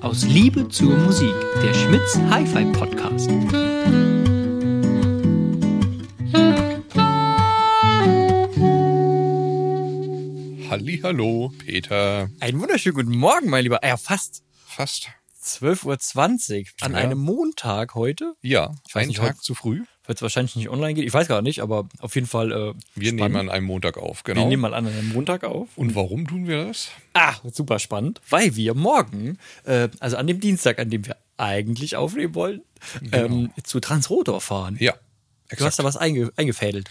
Aus Liebe zur Musik, der Schmitz Hi-Fi Podcast. Hallo, Peter. Einen wunderschönen guten Morgen, mein Lieber. Ja, fast Fast. 12.20 Uhr an Ja. einem Montag heute. Ja, Ich weiß einen nicht, Tag heute- zu früh. Wird es wahrscheinlich nicht online gehen. Ich weiß gar nicht, aber auf jeden Fall. Äh, Wir spannend. nehmen an einem Montag auf, Wir genau. nehmen mal an einem Montag auf. Und warum tun wir das? Ah, super spannend, weil wir morgen, äh, also an dem Dienstag, an dem wir eigentlich aufnehmen wollen, ähm, zu Transrotor fahren. Ja. Du hast da was einge eingefädelt.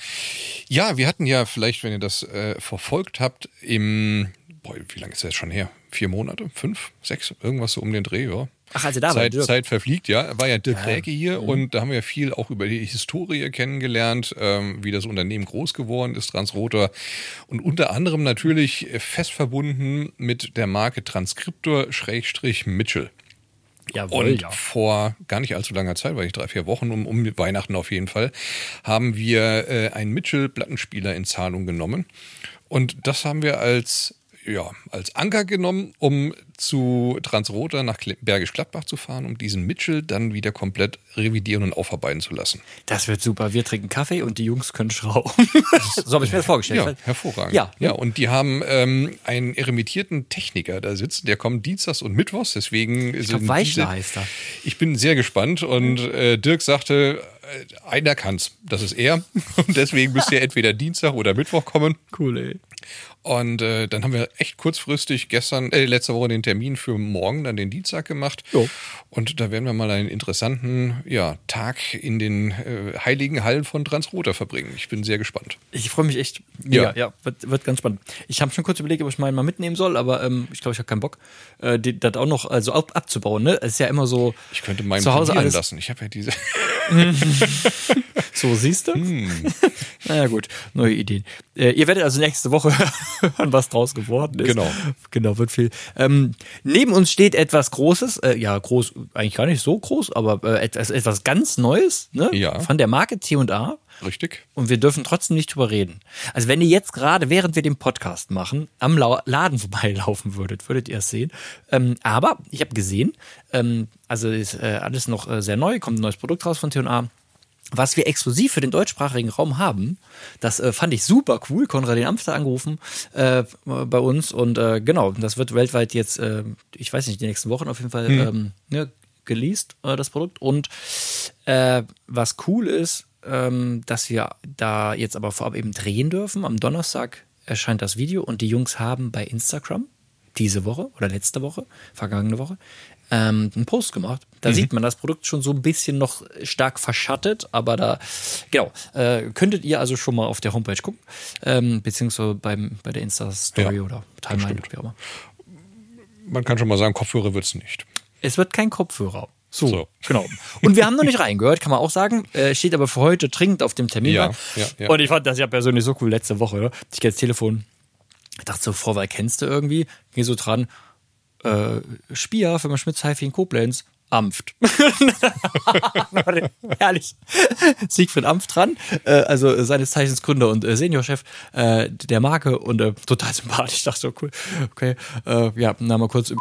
Ja, wir hatten ja vielleicht, wenn ihr das äh, verfolgt habt, im, boah, wie lange ist das jetzt schon her? Vier Monate? Fünf? Sechs? Irgendwas so um den Dreh, ja. Ach, also da war Zeit, Dirk. Zeit verfliegt, ja. War ja Dirk Ja. Räke hier Mhm. und da haben wir viel auch über die Historie kennengelernt, ähm, wie das Unternehmen groß geworden ist, Transrotor. Und unter anderem natürlich fest verbunden mit der Marke Transcriptor-Mitchell. Jawohl, Und ja. vor gar nicht allzu langer Zeit, weil ich drei, vier Wochen, um, um Weihnachten auf jeden Fall, haben wir äh, einen Mitchell-Plattenspieler in Zahlung genommen. Und das haben wir als, ja, als Anker genommen, um zu Transroter nach Bergisch Gladbach zu fahren, um diesen Mitchell dann wieder komplett revidieren und aufarbeiten zu lassen. Das wird super. Wir trinken Kaffee und die Jungs können schrauben. so habe ich mir das vorgestellt. Ja, hervorragend. Ja, ja, und die haben ähm, einen eremittierten Techniker da sitzen, der kommt dienstags und mittwochs, deswegen Ich glaub, sind Weichler diese- heißt er. Ich bin sehr gespannt und äh, Dirk sagte, äh, einer kann's, das ist er und deswegen müsst ihr entweder Dienstag oder Mittwoch kommen. Cool, ey. Und äh, dann haben wir echt kurzfristig gestern, äh, letzte Woche den Termin für morgen, dann den Dienstag gemacht. Jo. Und da werden wir mal einen interessanten ja, Tag in den äh, heiligen Hallen von Transroter verbringen. Ich bin sehr gespannt. Ich freue mich echt. Mega, ja, Ja. wird, wird ganz spannend. Ich habe schon kurz überlegt, ob ich meinen mal mitnehmen soll, aber ähm, ich glaube, ich habe keinen Bock, äh, das auch noch also ab, abzubauen. Ne? Es ist ja immer so. Ich könnte meinen zu Hause alles. lassen. Ich habe ja diese. So, siehst du? Hm. naja, gut, neue Ideen. Äh, ihr werdet also nächste Woche hören, was draus geworden ist. Genau. Genau, wird viel. Ähm, neben uns steht etwas Großes, äh, ja, groß, eigentlich gar nicht so groß, aber äh, etwas, etwas ganz Neues, ne? Ja. Von der Marke T&A. Richtig? Und wir dürfen trotzdem nicht drüber reden. Also wenn ihr jetzt gerade, während wir den Podcast machen, am Lau Laden vorbeilaufen würdet, würdet ihr es sehen. Ähm, aber ich habe gesehen, ähm, also ist äh, alles noch äh, sehr neu, kommt ein neues Produkt raus von T&A. Was wir exklusiv für den deutschsprachigen Raum haben, das äh, fand ich super cool. Konrad den Amster angerufen äh, bei uns und äh, genau, das wird weltweit jetzt, äh, ich weiß nicht, die nächsten Wochen auf jeden Fall ähm, ne, geleast, äh, das Produkt. Und äh, was cool ist, ähm, dass wir da jetzt aber vorab eben drehen dürfen. Am Donnerstag erscheint das Video und die Jungs haben bei Instagram diese Woche oder letzte Woche, vergangene Woche, ähm, einen Post gemacht. Da sieht man das Produkt schon so ein bisschen noch stark verschattet, aber da, genau, äh, könntet ihr also schon mal auf der Homepage gucken, ähm, beziehungsweise beim, bei der Insta-Story Ja, oder Timeline, wie auch immer. Man kann schon mal sagen, Kopfhörer wird's nicht. Es wird kein Kopfhörer. So, So. genau. Und wir haben noch nicht reingehört, kann man auch sagen. Äh, steht aber für heute dringend auf dem Termin. Ja, ja, ja. Und ich fand das ja persönlich so cool letzte Woche. Ich gehe ins Telefon, dachte so, Vorwahl kennst du irgendwie? Geh so dran. Äh, Spier, Firma Schmitz, Haifi in Koblenz. Amft. Herrlich. Siegfried Amft dran, äh, also seines Zeichens Gründer und äh, Seniorchef äh, der Marke und äh, total sympathisch. Ich dachte so, cool, okay. Äh, ja, haben wir kurz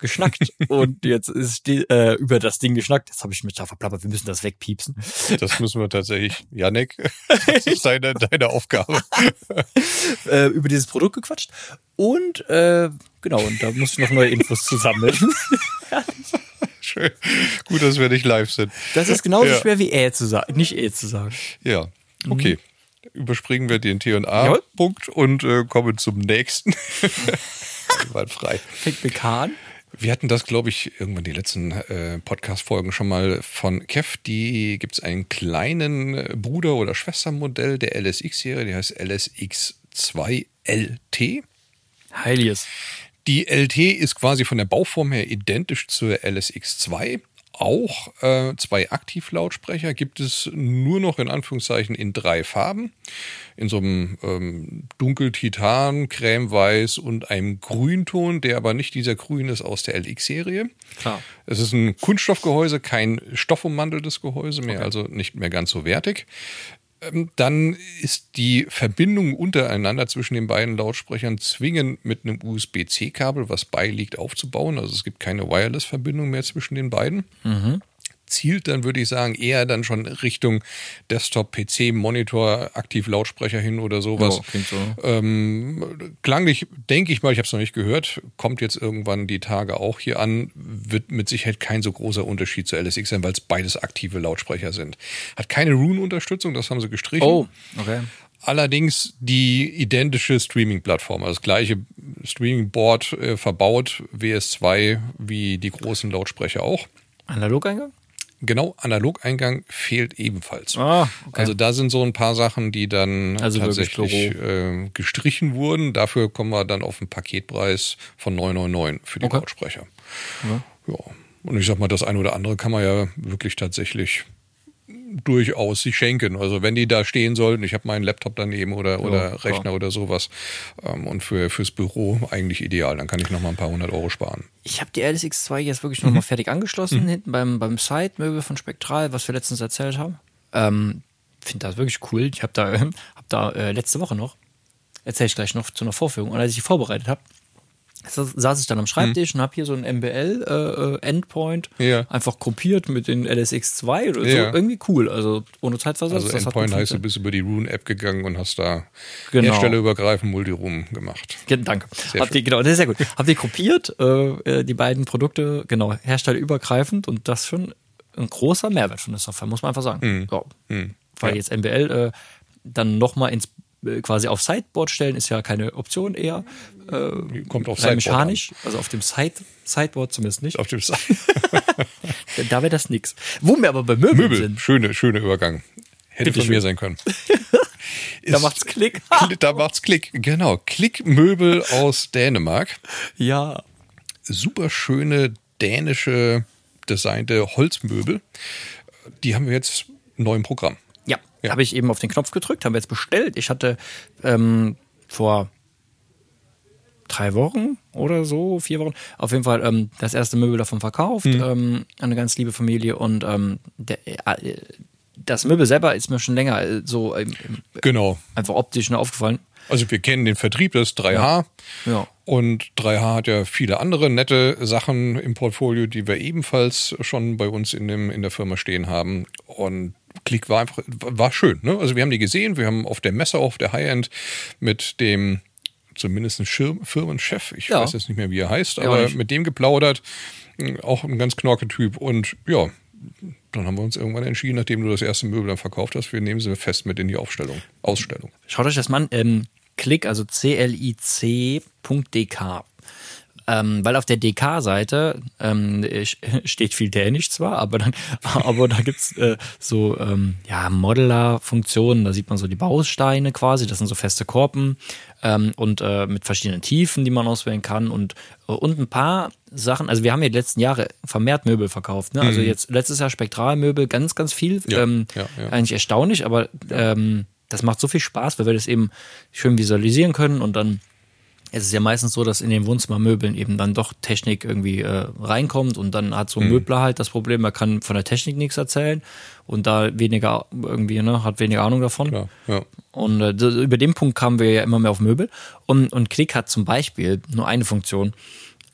geschnackt und jetzt ist äh, über das Ding geschnackt. Jetzt habe ich mich da verplappert, wir müssen das wegpiepsen. Das müssen wir tatsächlich, Janek, das ist deine, deine Aufgabe. Äh, über dieses Produkt gequatscht und äh, genau, und da muss ich noch neue Infos zu sammeln. Schön. Gut, dass wir nicht live sind. Das ist genauso Ja. schwer wie äh zu sagen, nicht äh zu sagen. Ja, okay. Überspringen wir den. T&A-Punkt und äh, kommen zum nächsten. frei. Fängt mit K an. Wir hatten das, glaube ich, irgendwann die letzten äh, Podcast-Folgen schon mal von Kev. Die gibt es einen kleinen äh, Bruder- oder Schwestermodell der LSX-Serie, die heißt LSX2 LT. Heiliges. Die LT ist quasi von der Bauform her identisch zur LSX2. Auch äh, zwei Aktivlautsprecher gibt es nur noch in Anführungszeichen in drei Farben. In so einem ähm, Dunkeltitan, Cremeweiß und einem Grünton, der aber nicht dieser Grün ist aus der LX-Serie. Klar. Es ist ein Kunststoffgehäuse, kein stoffummanteltes Gehäuse mehr, also nicht mehr ganz so wertig. Ähm, dann ist die Verbindung untereinander zwischen den beiden Lautsprechern zwingend mit einem USB-C-Kabel, was beiliegt, aufzubauen. Also es gibt keine Wireless-Verbindung mehr zwischen den beiden. Mhm zielt dann, würde ich sagen, eher dann schon Richtung Desktop, PC, Monitor, aktiv Lautsprecher hin oder sowas. Ja, so. ähm, klanglich, denke ich mal, ich habe es noch nicht gehört, kommt jetzt irgendwann die Tage auch hier an, wird mit Sicherheit kein so großer Unterschied zu LSX sein, weil es beides aktive Lautsprecher sind. Hat keine Rune-Unterstützung, das haben sie gestrichen. Oh, okay. Allerdings die identische Streaming-Plattform, also das gleiche Streaming-Board äh, verbaut, WS2 wie die großen Lautsprecher auch. Analogeingang? Genau, Analogeingang fehlt ebenfalls. Ah, okay. Also da sind so ein paar Sachen, die dann also tatsächlich äh, gestrichen wurden. Dafür kommen wir dann auf einen Paketpreis von 999 für die okay. Lautsprecher. Ja. ja. Und ich sag mal, das eine oder andere kann man ja wirklich tatsächlich durchaus sich schenken. Also wenn die da stehen sollten, ich habe meinen Laptop daneben oder, ja, oder Rechner klar. oder sowas ähm, und für, fürs Büro eigentlich ideal, dann kann ich nochmal ein paar hundert Euro sparen. Ich habe die LSX2 jetzt wirklich nochmal mhm. fertig angeschlossen, mhm. hinten beim, beim Side-Möbel von Spektral, was wir letztens erzählt haben. Ähm, Finde das wirklich cool. Ich habe da, hab da äh, letzte Woche noch, erzähle ich gleich noch zu einer Vorführung, und als ich die vorbereitet habe, saß ich dann am Schreibtisch hm. und habe hier so ein MBL-Endpoint äh, ja. einfach kopiert mit den LSX2 oder so. Ja. Irgendwie cool. Also ohne Zeitversatz. Also Endpoint heißt, du bist über die Rune-App gegangen und hast da genau. herstellerübergreifend Multiroom gemacht. Ja, danke. Habt ihr, genau, das ist sehr gut. Habt ihr kopiert, äh, äh, die beiden Produkte, genau, herstellerübergreifend und das schon ein großer Mehrwert von der Software, muss man einfach sagen. Hm. Ja. Hm. Weil jetzt MBL äh, dann nochmal ins äh, quasi auf Sideboard stellen, ist ja keine Option eher. Äh, Kommt auf Sideboard mechanisch, an. also auf dem Side, Sideboard zumindest nicht. Auf dem Side. da wäre das nix. Wo wir aber bei Möbeln Möbel, sind. Schöne, schöne Übergang. Hätte Bitte von schön. mir sein können. da macht's Klick. da macht's Klick. Genau. Klickmöbel aus Dänemark. Ja. Super schöne dänische designte Holzmöbel. Die haben wir jetzt neu im Programm. Ja, habe ich eben auf den Knopf gedrückt, haben wir jetzt bestellt. Ich hatte ähm, vor drei Wochen oder so, vier Wochen, auf jeden Fall ähm, das erste Möbel davon verkauft, mhm. ähm, eine ganz liebe Familie und ähm, der, äh, das Möbel selber ist mir schon länger äh, so ähm, genau. einfach optisch nur aufgefallen. Also wir kennen den Vertrieb, das ist 3H. Ja. ja. Und 3H hat ja viele andere nette Sachen im Portfolio, die wir ebenfalls schon bei uns in, dem, in der Firma stehen haben. Und Klick war einfach, war schön. Ne? Also wir haben die gesehen, wir haben auf der Messe, auf der High-End mit dem zumindest ein Schirm, Firmenchef, ich ja. weiß jetzt nicht mehr, wie er heißt, aber mit dem geplaudert. Auch ein ganz knorke Typ. Und ja, dann haben wir uns irgendwann entschieden, nachdem du das erste Möbel dann verkauft hast, wir nehmen sie fest mit in die Aufstellung, Ausstellung. Schaut euch das mal an. Ähm, Klick, also clic.dk. Ähm, weil auf der DK-Seite ähm, steht viel Dänisch zwar, aber dann, aber da gibt's äh, so ähm, ja, Modeler-Funktionen, da sieht man so die Bausteine quasi, das sind so feste Korpen ähm, und äh, mit verschiedenen Tiefen, die man auswählen kann und, äh, und ein paar Sachen, also wir haben ja die letzten Jahre vermehrt Möbel verkauft, ne? Also mhm. jetzt letztes Jahr Spektralmöbel, ganz, ganz viel. Ja, ähm, ja, ja. Eigentlich erstaunlich, aber ähm, das macht so viel Spaß, weil wir das eben schön visualisieren können und dann es ist ja meistens so, dass in den Wohnzimmermöbeln eben dann doch Technik irgendwie äh, reinkommt und dann hat so ein mhm. Möbler halt das Problem, er kann von der Technik nichts erzählen und da weniger irgendwie, ne, hat weniger Ahnung davon. Klar, ja. Und äh, über den Punkt kamen wir ja immer mehr auf Möbel. Und, und Klick hat zum Beispiel nur eine Funktion.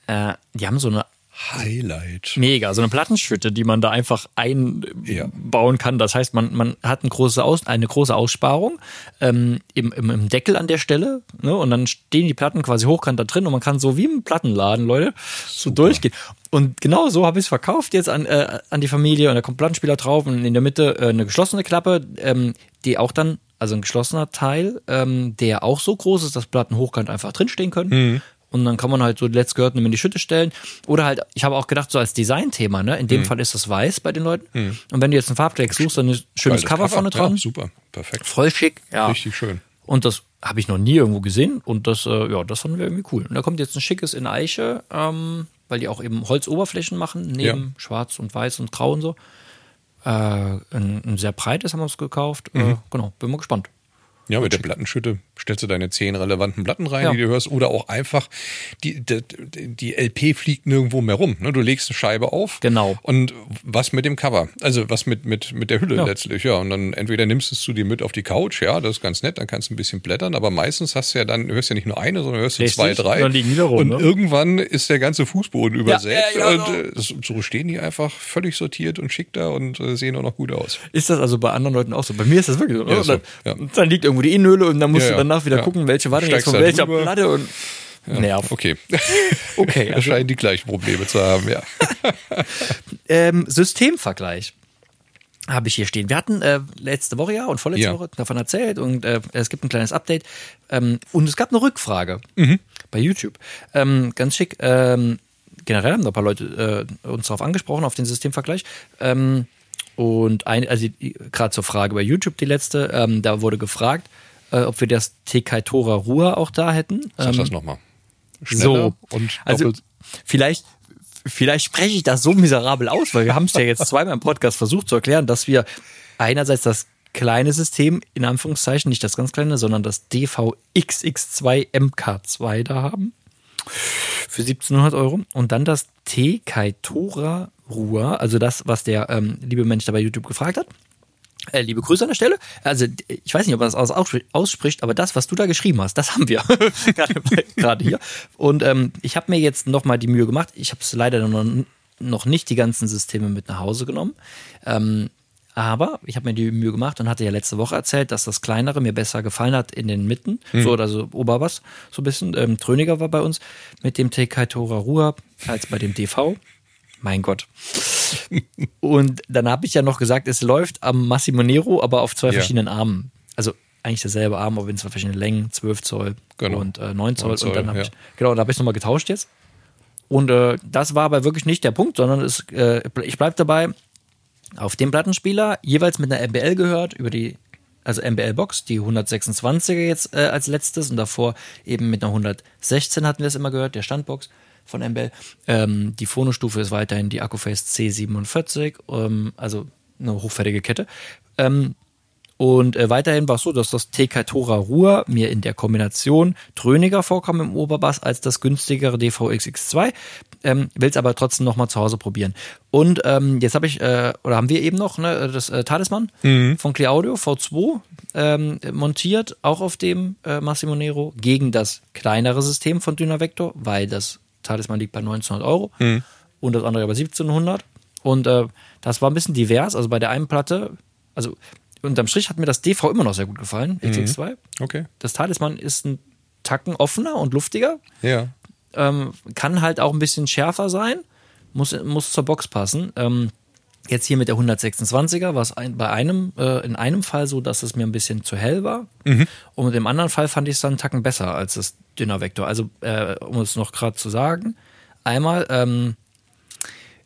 Äh, die haben so eine Highlight. Mega, so eine Plattenschütte, die man da einfach einbauen ja. kann. Das heißt, man, man hat eine große, Aus, eine große Aussparung ähm, im, im, im, Deckel an der Stelle ne? und dann stehen die Platten quasi hochkant da drin und man kann so wie im Plattenladen, Leute, so Super. durchgehen. Und genau so habe ich es verkauft jetzt an, äh, an die Familie und da kommt Plattenspieler drauf und in der Mitte äh, eine geschlossene Klappe, ähm, die auch dann also ein geschlossener Teil, ähm, der auch so groß ist, dass Platten hochkant einfach drinstehen können. Mhm. Und dann kann man halt so Let's Gehört in die Schütte stellen. Oder halt, ich habe auch gedacht, so als Designthema, ne? In dem mhm. Fall ist das weiß bei den Leuten. Mhm. Und wenn du jetzt ein Farbdeck suchst, dann ist ein schönes Cover, Cover, vorne dran. Ja, super, perfekt. Voll schick, ja. Richtig schön. Und das habe ich noch nie irgendwo gesehen. Und das, äh, ja, das fanden wir irgendwie cool. Und da kommt jetzt ein schickes in Eiche, ähm, weil die auch eben Holzoberflächen machen, neben ja. Schwarz und Weiß und Grau und so. Äh, ein, ein, sehr breites haben wir uns gekauft. Äh, mhm. Äh, genau, bin mal gespannt. Ja, mit der Plattenschütte stellst du deine zehn relevanten Platten rein, Ja. die du hörst, oder auch einfach die, die, die LP fliegt nirgendwo mehr rum. Ne? Du legst eine Scheibe auf. Genau. Und was mit dem Cover? Also was mit, mit, mit der Hülle Ja. letztlich, ja. Und dann entweder nimmst du es zu dir mit auf die Couch, ja, das ist ganz nett, dann kannst du ein bisschen blättern, aber meistens hast du ja dann, hörst ja nicht nur eine, sondern hörst du Richtig. zwei, drei. Dann liegen die da rum, und ne? irgendwann ist der ganze Fußboden übersät. ja, genau. und äh, so- stehen die einfach völlig sortiert und schick da und äh, sehen auch noch gut aus. Ist das also bei anderen Leuten auch so? Bei mir ist das wirklich so. So, dann, ja. dann liegt irgendwo die Innenhöhle und dann musst Ja, du ja. danach wieder Ja. gucken, welche war denn jetzt von welcher drüber. Platte und nerv. Okay. Okay, Er also, scheinen die gleichen Probleme zu haben, ja. ähm, Systemvergleich habe ich hier stehen. Wir hatten äh, letzte Woche ja und vorletzte Ja. Woche davon erzählt und äh, es gibt ein kleines Update ähm, und es gab eine Rückfrage Mhm. bei YouTube. Ähm, ganz schick. Ähm, generell haben da ein paar Leute äh, uns darauf angesprochen, auf den Systemvergleich. Ähm, und ein, also gerade zur Frage bei YouTube, die letzte, ähm, da wurde gefragt, äh, ob wir das TK Tora Ruhr auch da hätten. Sag Ähm, das nochmal. so und also vielleicht vielleicht spreche ich das so miserabel aus, weil wir haben es ja jetzt zweimal im Podcast versucht zu erklären, dass wir einerseits das kleine System in Anführungszeichen nicht das ganz kleine, sondern das DVXX2 MK2 da haben für 1700 Euro und dann das T Kaitora Ruhr, also das, was der ähm, liebe Mensch da bei YouTube gefragt hat. Äh, liebe Grüße an der Stelle. Also, ich weiß nicht, ob man das aus- ausspr- ausspricht, aber das, was du da geschrieben hast, das haben wir gerade hier. Und ähm, ich habe mir jetzt nochmal die Mühe gemacht. Ich habe es leider noch, noch nicht die ganzen Systeme mit nach Hause genommen. Ähm, aber ich habe mir die Mühe gemacht und hatte ja letzte Woche erzählt, dass das kleinere mir besser gefallen hat in den Mitten, so oder so Oberbass, so ein bisschen. Ähm, Tröniger war bei uns mit dem TK Tora Ruhr als bei dem DV. Mein Gott. Und dann habe ich ja noch gesagt, es läuft am Massimo Nero, aber auf zwei Ja. verschiedenen Armen. Also eigentlich derselbe Arm, aber in zwei verschiedenen Längen, 12 Zoll Genau. und äh, 9 Zoll. 9 Zoll, und dann habe ja. ich, genau, da habe ich es nochmal getauscht jetzt. Und äh, das war aber wirklich nicht der Punkt, sondern es, äh, ich bleibe dabei, auf dem Plattenspieler jeweils mit einer MBL gehört, über die, also MBL-Box, die 126er jetzt äh, als letztes und davor eben mit einer 116 hatten wir es immer gehört, der Standbox von MBL. Ähm, die Phonostufe ist weiterhin die Accuface C47, ähm, also eine hochwertige Kette. Ähm, und äh, weiterhin war es so, dass das TK Tora Ruhr mir in der Kombination tröniger vorkam im Oberbass als das günstigere DVXX2. Ähm, Will es aber trotzdem noch mal zu Hause probieren. Und ähm, jetzt habe ich, äh, oder haben wir eben noch ne, das äh, Talisman von Clear Audio V2 ähm, montiert, auch auf dem äh, Massimo Nero, gegen das kleinere System von Dynavector, weil das Talisman liegt bei 1900 Euro und das andere bei 1700. Und äh, das war ein bisschen divers. Also bei der einen Platte, also unterm Strich hat mir das DV immer noch sehr gut gefallen, XX2. Okay. Das Talisman ist ein Tacken offener und luftiger, Ja. ähm, kann halt auch ein bisschen schärfer sein, muss, muss zur Box passen. Ähm, jetzt hier mit der 126er war es ein, bei einem, äh, in einem Fall so, dass es mir ein bisschen zu hell war. Und im anderen Fall fand ich es dann einen Tacken besser als das Dynavector. Also, äh, um es noch gerade zu sagen, einmal ähm,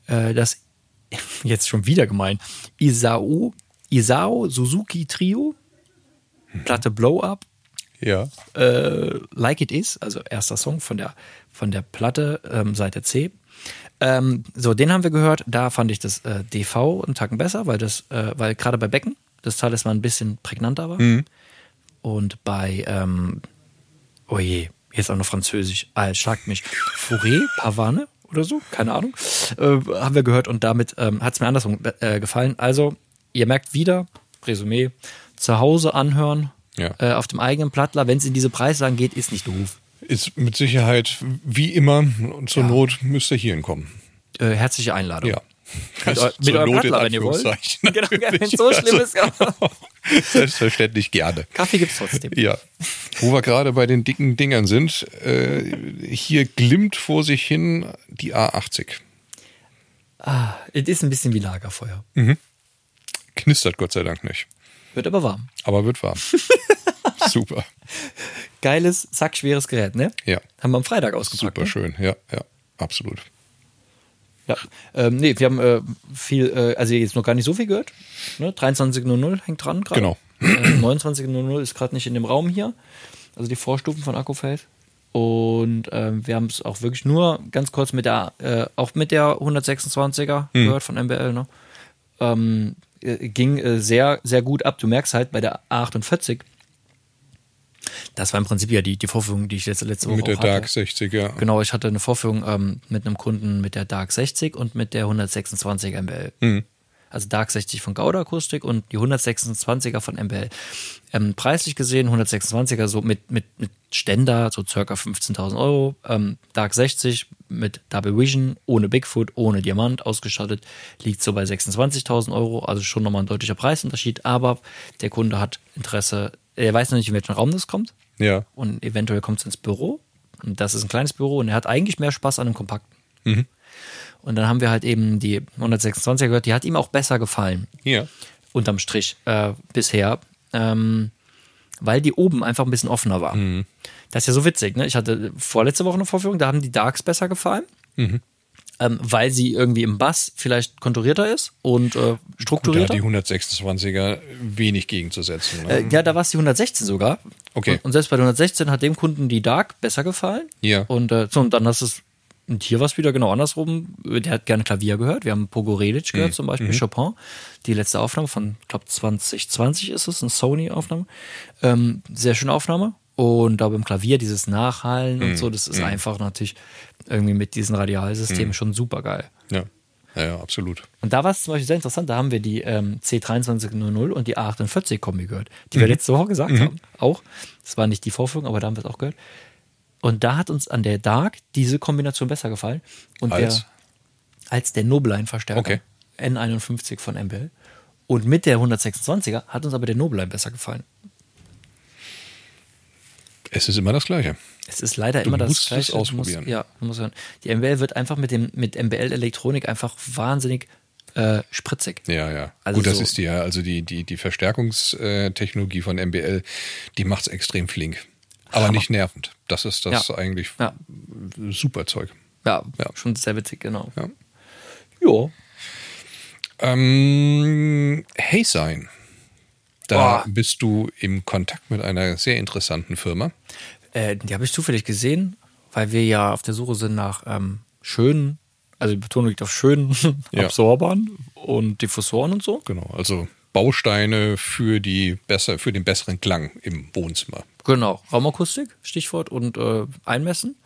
äh, das, jetzt schon wieder gemein, Isao, Isao Suzuki Trio, Platte Blow Up, Ja. äh, Like It Is, also erster Song von der, von der Platte, ähm, Seite C. Ähm, so, den haben wir gehört. Da fand ich das äh, DV einen Tacken besser, weil das, äh, weil gerade bei Becken das Talisman ein bisschen prägnanter war. Und bei, ähm, oh je, jetzt auch noch Französisch. Ah, schlagt mich. Fourré, Pavane oder so, keine Ahnung. Äh, haben wir gehört und damit ähm, hat es mir andersrum äh, gefallen. Also, ihr merkt wieder, Resümee, zu Hause anhören, Ja. äh, auf dem eigenen Plattler, wenn es in diese Preislagen geht, ist nicht doof. Ist mit Sicherheit wie immer und zur Ja. Not müsst ihr hierhin kommen. Äh, herzliche Einladung. Ja. Mit, eu mit eurem Not wenn ihr wollt. Genau, wenn es so schlimm ist. Ja. Selbstverständlich gerne. Kaffee gibt's trotzdem. Ja. Wo wir gerade bei den dicken Dingern sind, äh, hier glimmt vor sich hin die A80. Ah, es ist ein bisschen wie Lagerfeuer. Knistert Gott sei Dank nicht. Wird aber warm. Aber wird warm. Super. Geiles, sackschweres Gerät, ne? Ja. Haben wir am Freitag ausgepackt. Super Ne? schön. Ja, ja, absolut. Ja. Ähm, nee, wir haben äh, viel, äh, also jetzt noch gar nicht so viel gehört. Ne? 23.00 hängt dran gerade. Genau. Äh, 29.00 ist gerade nicht in dem Raum hier. Also die Vorstufen von Akkufeld. Und ähm, wir haben es auch wirklich nur ganz kurz mit der, äh, auch mit der 126er gehört von MBL, ne? Ähm, äh, ging äh, sehr, sehr gut ab. Du merkst halt bei der A48, Das war im Prinzip ja die, die Vorführung, die ich jetzt letzte Woche Mit der hatte. Dark 60, ja. Genau, ich hatte eine Vorführung ähm, mit einem Kunden mit der Dark 60 und mit der 126 MBL. Mhm. Also Dark 60 von Gauda Akustik und die 126er von MBL. Ähm, preislich gesehen 126er so mit, mit, mit Ständer, so circa 15.000 Euro. Ähm, Dark 60 mit Double Vision, ohne Bigfoot, ohne Diamant ausgestattet, liegt so bei 26.000 Euro. Also schon nochmal ein deutlicher Preisunterschied. Aber der Kunde hat Interesse, er weiß noch nicht, in welchen Raum das kommt Ja. und eventuell kommt es ins Büro. Und das ist ein kleines Büro und er hat eigentlich mehr Spaß an einem kompakten. Mhm. Und dann haben wir halt eben die 126er gehört, die hat ihm auch besser gefallen, Ja. unterm Strich äh, bisher, ähm, weil die oben einfach ein bisschen offener war. Mhm. Das ist ja so witzig, ne? Ich hatte vorletzte Woche eine Vorführung, da haben die Darks besser gefallen. Mhm. Ähm, weil sie irgendwie im Bass vielleicht konturierter ist und äh, Gut, da strukturierter. die 126er wenig gegenzusetzen. Ne? Äh, ja, da war es die 116 sogar. Okay. Und, und selbst bei der 116 hat dem Kunden die Dark besser gefallen. Ja. Und, äh, so, und dann hast es und hier war es wieder genau andersrum. Der hat gerne Klavier gehört. Wir haben Pogorelic Mhm. gehört, zum Beispiel Chopin. Die letzte Aufnahme von, ich glaube, 2020 ist es, eine Sony-Aufnahme. Ähm, sehr schöne Aufnahme. Und da beim Klavier dieses Nachhallen Mhm. und so, das ist einfach natürlich irgendwie mit diesen Radialsystemen Mhm. schon super geil. ja. ja, ja, absolut. Und da war es zum Beispiel sehr interessant, da haben wir die ähm, C2300 und die A48-Kombi gehört, die wir letzte Woche gesagt haben. Auch. Das war nicht die Vorführung, aber da haben wir es auch gehört. Und da hat uns an der Dark diese Kombination besser gefallen. Und Als? Der, als der Nobleline-Verstärker Okay. N51 von MBL. Und mit der 126er hat uns aber der Nobleline besser gefallen. Es ist immer das Gleiche. Es ist leider Du immer das musst es Gleiche. Du ausprobieren. Musst, ja, du musst hören. Die MBL wird einfach mit, dem, mit MBL Elektronik einfach wahnsinnig äh, spritzig. Ja, ja. Also Gut, das so- ist die ja, also die, die, die Verstärkungstechnologie von MBL, die macht's extrem flink. Aber Hammer. nicht nervend. Das ist das Ja. eigentlich Ja. super Zeug. Ja, Ja. schon sehr witzig, genau. Ja. Ja. Ähm, hey sein. Da Boah. bist du im Kontakt mit einer sehr interessanten Firma. Äh, die habe ich zufällig gesehen, weil wir ja auf der Suche sind nach ähm, schönen, also die Betonung liegt auf schönen. Absorbern und Diffusoren und so. Genau, also Bausteine für die besser, für den besseren Klang im Wohnzimmer. Genau, Raumakustik, Stichwort, und äh, Einmessen.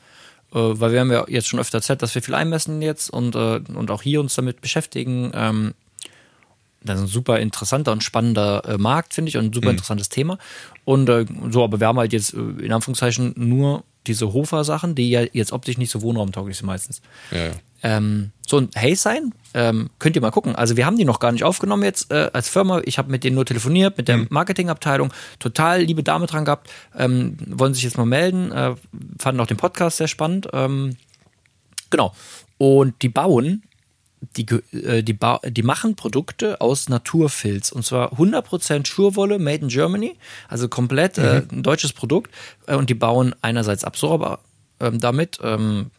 Äh, weil wir haben ja jetzt schon öfter erzählt, dass wir viel einmessen jetzt und, äh, und auch hier uns damit beschäftigen. Ähm, das ist ein super interessanter und spannender äh, Markt, finde ich, und ein super interessantes Thema. Und äh, so, aber wir haben halt jetzt äh, in Anführungszeichen nur diese Hofer-Sachen, die ja jetzt optisch nicht so wohnraumtauglich sind meistens. Ja, ja. Ähm, so ein Hey sein, ähm, könnt ihr mal gucken. Also wir haben die noch gar nicht aufgenommen jetzt äh, als Firma. Ich habe mit denen nur telefoniert, mit der Marketingabteilung. Total liebe Dame dran gehabt. Ähm, wollen sich jetzt mal melden. Äh, fanden auch den Podcast sehr spannend. Ähm, genau. Und die bauen, die, äh, die, die machen Produkte aus Naturfilz. Und zwar 100% Schurwolle, made in Germany. Also komplett äh, ein deutsches Produkt. Äh, und die bauen einerseits Absorber ähm, damit. Ähm,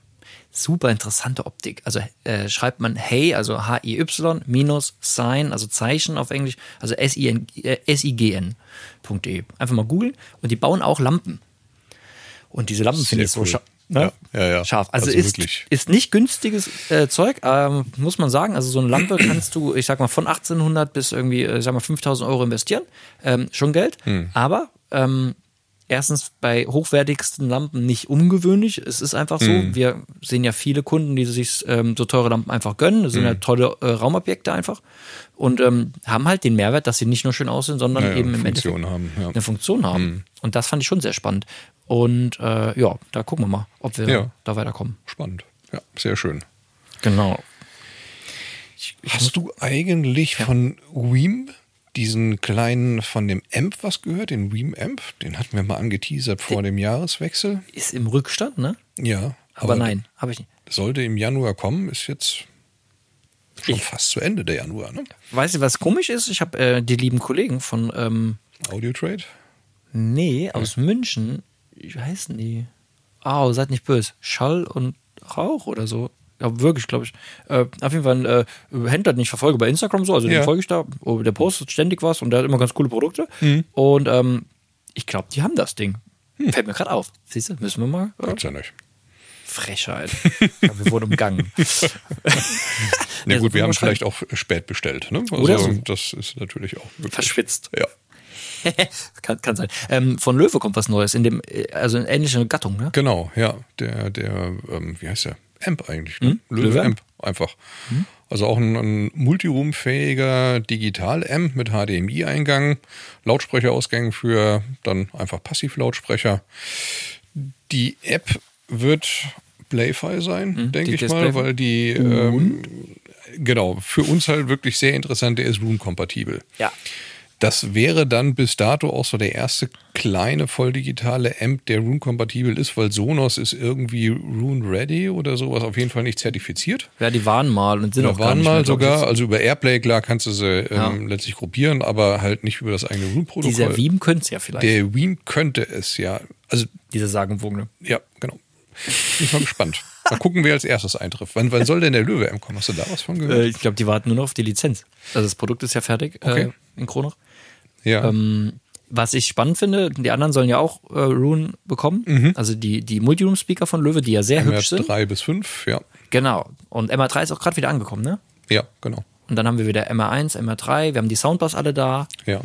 super interessante Optik. Also äh, schreibt man Hey, also H-I-Y minus Sign, also Zeichen auf Englisch, also äh, S-I-G-N.de. Einfach mal googeln. Und die bauen auch Lampen. Und diese Lampen finde ich so cool. scharf. Ne? Ja, ja, ja. Scharf. Also, Also ist, wirklich. ist nicht günstiges äh, Zeug, ähm, muss man sagen. Also so eine Lampe kannst du, ich sag mal, von 1800 bis irgendwie, äh, ich sag mal, 5000 Euro investieren. Ähm, schon Geld. Hm. Aber ähm, erstens bei hochwertigsten Lampen nicht ungewöhnlich. Es ist einfach so. Hm. Wir sehen ja viele Kunden, die sich ähm, so teure Lampen einfach gönnen. Das sind Hm. ja tolle äh, Raumobjekte einfach. Und ähm, haben halt den Mehrwert, dass sie nicht nur schön aussehen, sondern Ja, eben im Funktion Endeffekt haben, ja. eine Funktion haben. Und das fand ich schon sehr spannend. Und äh, ja, da gucken wir mal, ob wir Ja. da weiterkommen. Spannend. Ja, sehr schön. Genau. Hast du eigentlich von Weem diesen kleinen von dem Amp was gehört? Den Weem Amp? Den hatten wir mal angeteasert vor dem Jahreswechsel. Ist im Rückstand, ne? Ja. Aber, nein, habe ich nicht. Sollte im Januar kommen, ist jetzt schon Ich- fast zu Ende der Januar, ne? Weißt du, was komisch ist? Ich habe äh, die lieben Kollegen von, ähm, Audio Trade? nee, aus München, wie heißen die? Au, seid nicht böse. Schall und Rauch oder so. Ja, wirklich, glaube ich. Äh, auf jeden Fall ein äh, Händler, den ich verfolge bei Instagram so, also Ja. den folge ich da. Oh, der postet ständig was und der hat immer ganz coole Produkte. Und ähm, ich glaube, die haben das Ding. Fällt mir gerade auf. Siehst du, müssen wir mal. Äh, ja nicht. Frechheit. Glaub, wir wurden umgangen. Na Ja, gut, wir haben wahrscheinlich- vielleicht auch spät bestellt, ne? Also Oder so. das ist natürlich auch möglich. Verschwitzt. Ja. kann, kann sein. Ähm, von Löwe kommt was Neues, in dem, äh, also in ähnlicher Gattung, ne? Genau, ja. Der, der, ähm, wie heißt der? Amp eigentlich. Ne? Hm? Löwe, Löwe Amp, einfach. Also auch ein, ein multiroomfähiger Digital-Amp mit HDMI-Eingang, Lautsprecherausgängen für dann einfach Passivlautsprecher. Die App wird Playfy sein, denke die ich mal, weil die ähm, genau für uns halt wirklich sehr interessant, der ist Room-kompatibel. Ja. Das wäre dann bis dato auch so der erste kleine volldigitale Amp, der Rune-kompatibel ist, weil Sonos ist irgendwie Rune-ready oder sowas, auf jeden Fall nicht zertifiziert. Ja, die waren mal und sind Da auch waren nicht mal mehr, sogar, also über Airplay, klar kannst du sie ähm, Ja. letztlich gruppieren, aber halt nicht über das eigene Dieser Rune-Protokoll. Veeam könnte es ja vielleicht. Der Wien könnte es, ja. Also, Diese sagenwogene. ja, genau. Bin ich mal gespannt. Mal gucken, wer als erstes eintrifft. Wann, wann soll denn der Löwe M kommen? Hast du da was von gehört? Äh, ich glaube, die warten nur noch auf die Lizenz. Also das Produkt ist ja fertig Okay. äh, in Kronach. Ja. Ähm, was ich spannend finde, die anderen sollen ja auch äh, Rune bekommen. Also die, die Multiroom-Speaker von Löwe, die ja sehr hübsch sind. MR3 bis 5, ja. Genau. Und MR3 ist auch gerade wieder angekommen, ne? Ja, genau. Und dann haben wir wieder MR1, MR3, wir haben die Soundbars alle da. Ja.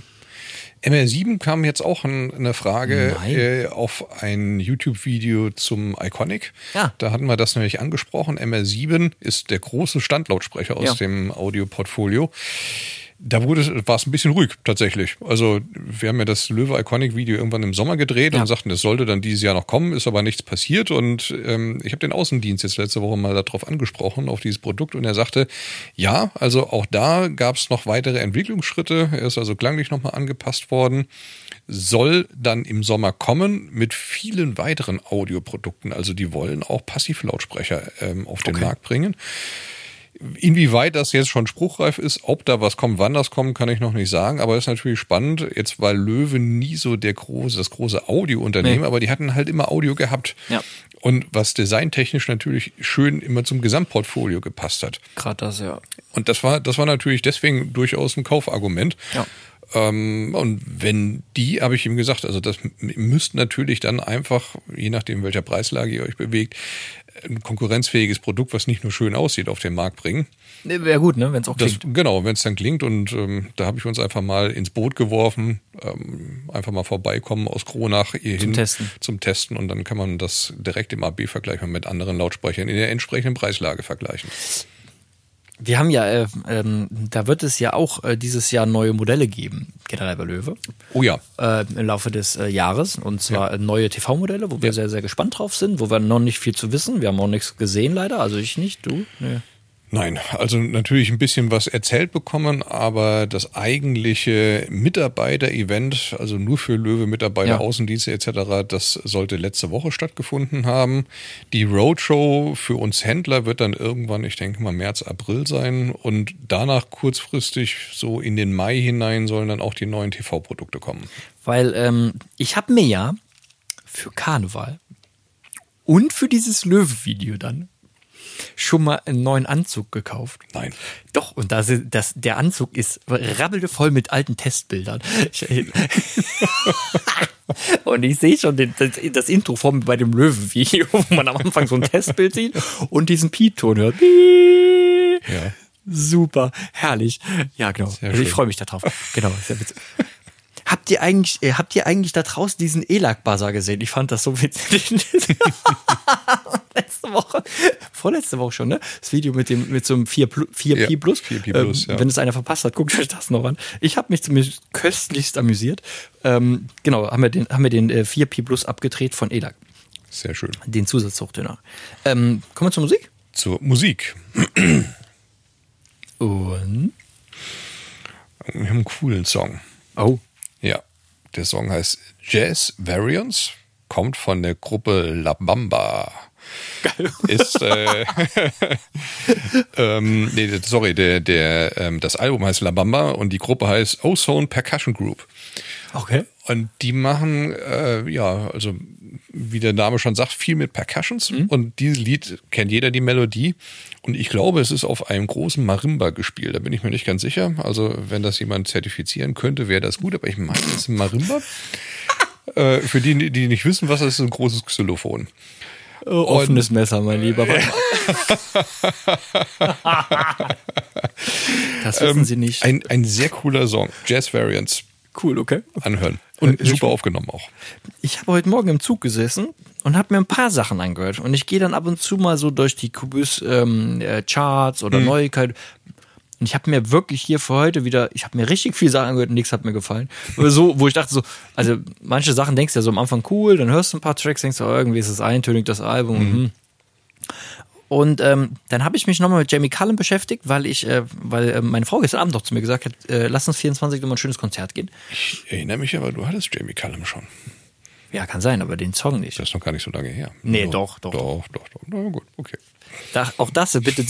MR7 kam jetzt auch ein, eine Frage äh, auf ein YouTube-Video zum Iconic. Ja. Da hatten wir das nämlich angesprochen. MR7 ist der große Standlautsprecher aus Ja. dem Audioportfolio. Da wurde war es ein bisschen ruhig tatsächlich. Also wir haben ja das Löwe Iconic Video irgendwann im Sommer gedreht Ja. und sagten, es sollte dann dieses Jahr noch kommen, ist aber nichts passiert. Und ähm, ich habe den Außendienst jetzt letzte Woche mal darauf angesprochen, auf dieses Produkt. Und er sagte, ja, also auch da gab es noch weitere Entwicklungsschritte. Er ist also klanglich nochmal angepasst worden. Soll dann im Sommer kommen mit vielen weiteren Audioprodukten. Also die wollen auch Passivlautsprecher ähm, auf den Okay. Markt bringen. Inwieweit das jetzt schon spruchreif ist, ob da was kommt, wann das kommt, kann ich noch nicht sagen. Aber ist natürlich spannend. Jetzt war Löwe nie so der große, das große Audiounternehmen, Nee. aber die hatten halt immer Audio gehabt. Ja. Und was designtechnisch natürlich schön immer zum Gesamtportfolio gepasst hat. Gerade das, ja. Und das war, das war natürlich deswegen durchaus ein Kaufargument. Ja. Ähm, und wenn die, habe ich ihm gesagt, also das müsst natürlich dann einfach, je nachdem, welcher Preislage ihr euch bewegt, ein konkurrenzfähiges Produkt, was nicht nur schön aussieht, auf den Markt bringen. Wäre gut, ne, wenn es auch Das, klingt. genau, wenn es dann klingt und ähm, da habe ich uns einfach mal ins Boot geworfen, ähm, einfach mal vorbeikommen aus Kronach hier hin Testen. zum Testen und dann kann man das direkt im AB-Vergleich mit anderen Lautsprechern in der entsprechenden Preislage vergleichen. Wir haben ja, äh, ähm, da wird es ja auch äh, dieses Jahr neue Modelle geben, generell bei Löwe, Oh ja, äh, im Laufe des äh, Jahres. Und zwar äh, neue TV-Modelle, wo wir sehr, sehr gespannt drauf sind, wo wir noch nicht viel zu wissen. Wir haben auch nichts gesehen, leider. Also ich nicht, du? Nee. Nein, also natürlich ein bisschen was erzählt bekommen, aber das eigentliche Mitarbeiter-Event, also nur für Löwe-Mitarbeiter, Ja. Außendienste etc., das sollte letzte Woche stattgefunden haben. Die Roadshow für uns Händler wird dann irgendwann, ich denke mal März, April sein und danach kurzfristig so in den Mai hinein sollen dann auch die neuen TV-Produkte kommen. Weil ähm, ich habe mir ja für Karneval und für dieses Löwe-Video dann schon mal einen neuen Anzug gekauft. Nein. Doch, und das, das, der Anzug ist rabbelde voll mit alten Testbildern. Und ich sehe schon den, das, das Intro vor mir bei dem Löwen-Video, wo man am Anfang so ein Testbild sieht und diesen Piep-Ton hört. Ja. Super, herrlich. Ja, genau. Sehr ich freue mich darauf. Genau. Sehr witzig. Habt ihr eigentlich, äh, habt ihr eigentlich da draußen diesen Elak-Buzzer gesehen? Ich fand das so witzig. Letzte Woche, vorletzte Woche schon, ne? Das Video mit dem, mit so einem 4, Plu- 4P Ja, Plus. 4P Plus, ja. Wenn es einer verpasst hat, guckt euch das noch an. Ich habe mich zumindest köstlichst amüsiert. Ähm, genau, haben wir den, haben wir den äh, 4P Plus abgedreht von Elak. Sehr schön. Den Zusatzhochtöner. Ähm, kommen wir zur Musik. Zur Musik. Und. Wir haben einen coolen Song. Oh. Ja, der Song heißt Jazz Variants, kommt von der Gruppe La Bamba. Geil. Ist, äh, ähm, nee, sorry, der, der, ähm, das Album heißt La Bamba und die Gruppe heißt Ozone Percussion Group. Okay. Und die machen, äh, ja, also wie der Name schon sagt, viel mit Percussions. Und dieses Lied kennt jeder die Melodie. Und ich glaube, es ist auf einem großen Marimba gespielt. Da bin ich mir nicht ganz sicher. Also wenn das jemand zertifizieren könnte, wäre das gut. Aber ich meine, es ist ein Marimba. äh, für die, die nicht wissen, was das ist, ein großes Xylophon. Äh, offenes Messer, mein Lieber. Das wissen Sie nicht. Ein, ein sehr cooler Song. Jazz Variants. Cool, okay. anhören. Und super aufgenommen auch. Ich habe heute Morgen im Zug gesessen und habe mir ein paar Sachen angehört. Und ich gehe dann ab und zu mal so durch die Kubus ähm, äh, Charts oder Neuigkeiten. Und ich habe mir wirklich hier für heute wieder, ich habe mir richtig viel Sachen angehört und nichts hat mir gefallen. So, wo ich dachte so, also manche Sachen denkst du ja so am Anfang cool, dann hörst du ein paar Tracks, denkst du, oh, irgendwie ist es eintönig, das Album. Mhm. Und ähm, dann habe ich mich nochmal mit Jamie Cullum beschäftigt, weil ich, äh, weil äh, meine Frau gestern Abend noch zu mir gesagt hat, äh, lass uns 24 nochmal ein schönes Konzert gehen. Ich erinnere mich aber, du hattest Jamie Cullum schon. Ja, kann sein, aber den Song nicht. Das ist noch gar nicht so lange her. Nee, Ja. doch, doch. Doch, doch, doch. Na gut, okay. Da, auch das bitte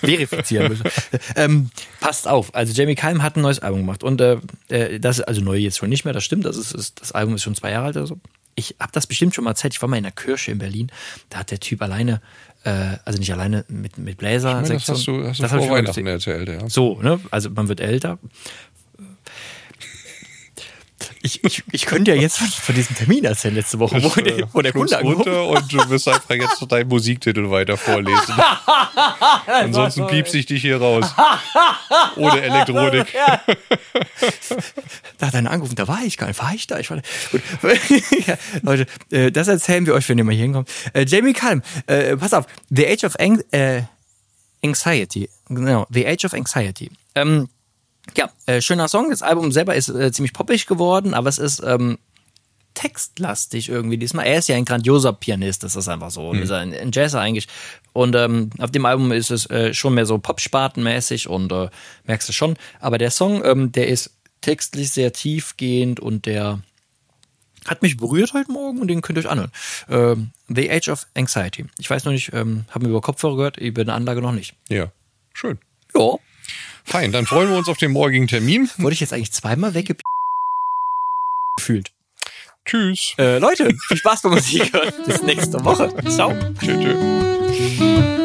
verifizieren. Bitte. ähm, passt auf. Also Jamie Cullum hat ein neues Album gemacht und äh, äh, das ist also neu jetzt schon nicht mehr. Das stimmt. Das ist, ist das Album ist schon zwei Jahre alt oder so. Ich habe das bestimmt schon mal erzählt. Ich war mal in der Kirche in Berlin. Da hat der Typ alleine, äh, also nicht alleine mit mit Bläser. Ich meine, das hast du, hast du Das vor Weihnachten erzählt, ja. So, ne? Also man wird älter. Ich, ich, ich könnte ja jetzt von diesem Termin erzählen letzte Woche, wo der, wo der Kunde runter und du wirst einfach jetzt deinen Musiktitel weiter vorlesen. Ansonsten piepst ich dich hier raus. Ohne Elektronik. Da hat einer angerufen, da war ich gar nicht. War ich da? Ich war da. Gut. ja, Leute, äh, das erzählen wir euch, wenn ihr mal hier hinkommt. Äh, Jamie Cullum, äh, pass auf. The Age of Ang äh, Anxiety. Genau, The Age of Anxiety. Ähm, ja, äh, schöner Song. Das Album selber ist äh, ziemlich poppig geworden, aber es ist ähm, textlastig irgendwie diesmal. Er ist ja ein grandioser Pianist, das ist einfach so. Und ist ein, ein Jazzer eigentlich. Und ähm, auf dem Album ist es äh, schon mehr so Popspartenmäßig und äh, merkst du schon. Aber der Song, ähm, der ist textlich sehr tiefgehend und der hat mich berührt heute Morgen und den könnt ihr euch anhören. Ähm, The Age of Anxiety. Ich weiß noch nicht, ähm, haben wir über Kopfhörer gehört, über eine Anlage noch nicht. Ja, schön. Ja. Fein, dann freuen wir uns auf den morgigen Termin. Wurde ich jetzt eigentlich zweimal wegge gefühlt. Tschüss. Äh, Leute, viel Spaß beim Musik hören. Bis nächste Woche. Ciao. Tschö, tschö.